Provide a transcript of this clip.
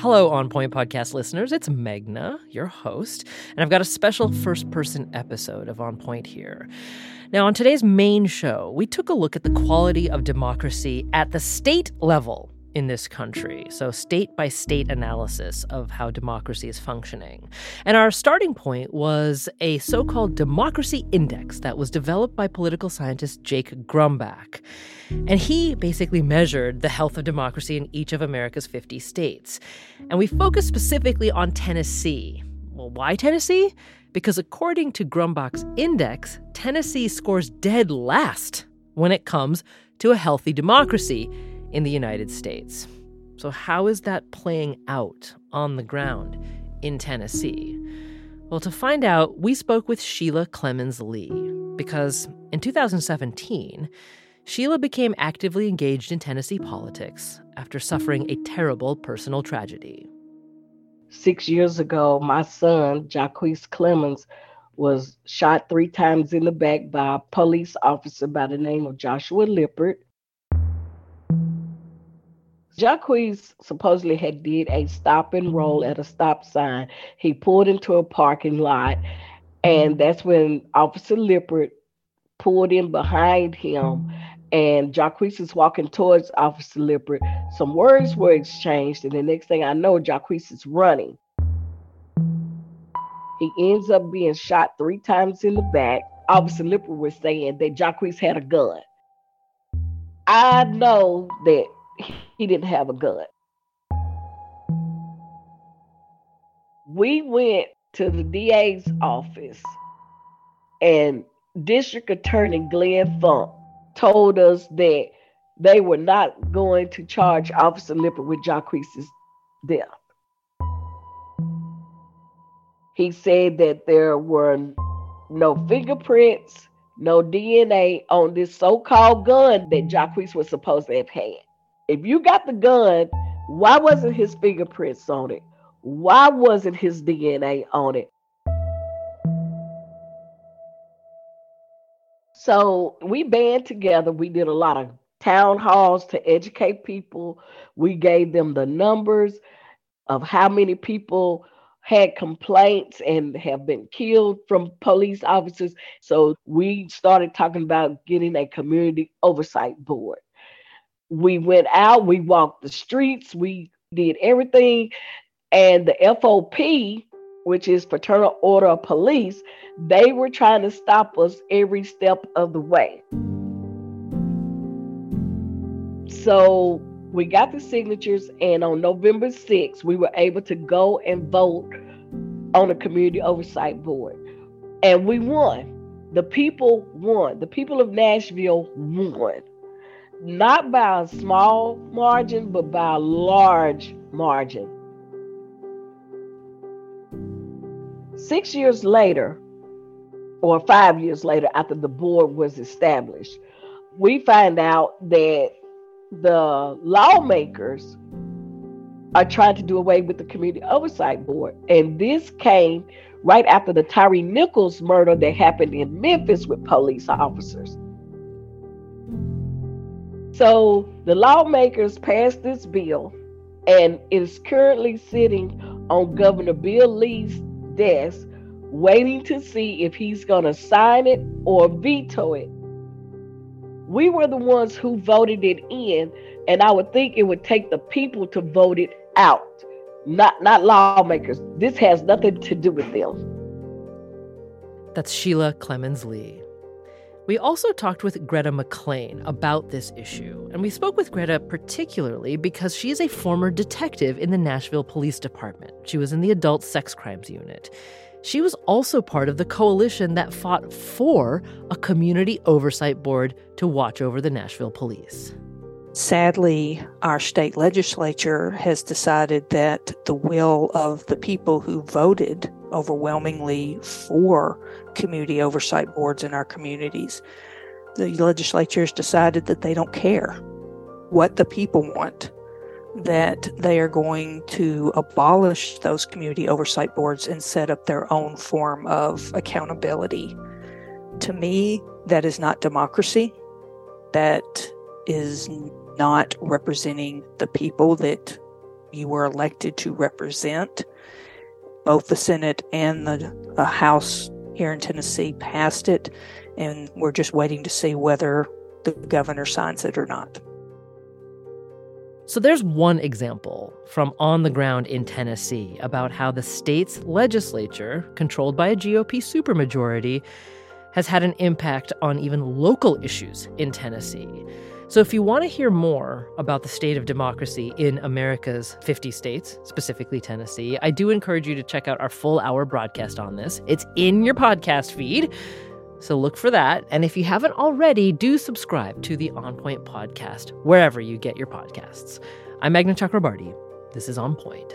Hello, On Point podcast listeners. It's Meghna, your host, and I've got a special first person episode of On Point here. Now, on today's main show, we took a look at the quality of democracy at the state level in this country. So, state by state analysis of how democracy is functioning. And our starting point was a so called democracy index that was developed by political scientist Jake Grumbach. And he basically measured the health of democracy in each of America's 50 states. And we focused specifically on Tennessee. Well, why Tennessee? Because according to Grumbach's index, Tennessee scores dead last when it comes to a healthy democracy in the United States. So, how is that playing out on the ground in Tennessee? Well, to find out, we spoke with Sheila Clemmons Lee because in 2017, Sheila became actively engaged in Tennessee politics after suffering a terrible personal tragedy. Six years ago, my son, Jocques Clemmons, was shot three times in the back by a police officer by the name of Joshua Lippert. Jocques supposedly had did a stop and roll at a stop sign. He pulled into a parking lot, and that's when Officer Lippert pulled in behind him. And Jocques is walking towards Officer Lippert. Some words were exchanged, and the next thing I know, Jocques is running. He ends up being shot three times in the back. Officer Lippert was saying that Jocques had a gun. I know that he didn't have a gun. We went to the DA's office, and District Attorney Glenn Funk told us that they were not going to charge Officer Lippert with Jocques' death. He said that there were no fingerprints, no DNA on this so-called gun that Jocques was supposed to have had. If you got the gun, why wasn't his fingerprints on it? Why wasn't his DNA on it? So we band together. We did a lot of town halls to educate people. We gave them the numbers of how many people had complaints and have been killed from police officers. So we started talking about getting a community oversight board we went out, we walked the streets, we did everything. And the FOP, which is Fraternal Order of Police, they were trying to stop us every step of the way. So we got the signatures, and on November 6th, we were able to go and vote on a community oversight board. And we won. The people won. The people of Nashville won not by a small margin, but by a large margin. Six years later, or five years later, after the board was established, we find out that the lawmakers are trying to do away with the Community Oversight Board. And this came right after the Tyre Nichols murder that happened in Memphis with police officers. So the lawmakers passed this bill, and it is currently sitting on Governor Bill Lee's desk, waiting to see if he's going to sign it or veto it. We were the ones who voted it in, and I would think it would take the people to vote it out, not not lawmakers. This has nothing to do with them. That's Sheila Clemmons Lee. We also talked with Greta McClain about this issue, and we spoke with Greta particularly because she is a former detective in the Nashville Police Department. She was in the Adult Sex Crimes Unit. She was also part of the coalition that fought for a community oversight board to watch over the Nashville police. Sadly, our state legislature has decided that the will of the people who voted overwhelmingly for community oversight boards in our communities. The legislature has decided that they don't care what the people want, that they are going to abolish those community oversight boards and set up their own form of accountability. To me, that is not democracy. That is not representing the people that you were elected to represent. Both the Senate and the, the House here in Tennessee passed it, and we're just waiting to see whether the governor signs it or not. So there's one example from on the ground in Tennessee about how the state's legislature, controlled by a GOP supermajority, has had an impact on even local issues in Tennessee. So, if you want to hear more about the state of democracy in America's 50 states, specifically Tennessee, I do encourage you to check out our full hour broadcast on this. It's in your podcast feed. So look for that. And if you haven't already, do subscribe to the On Point podcast, wherever you get your podcasts. I'm Meghna Chakrabarti. This is On Point.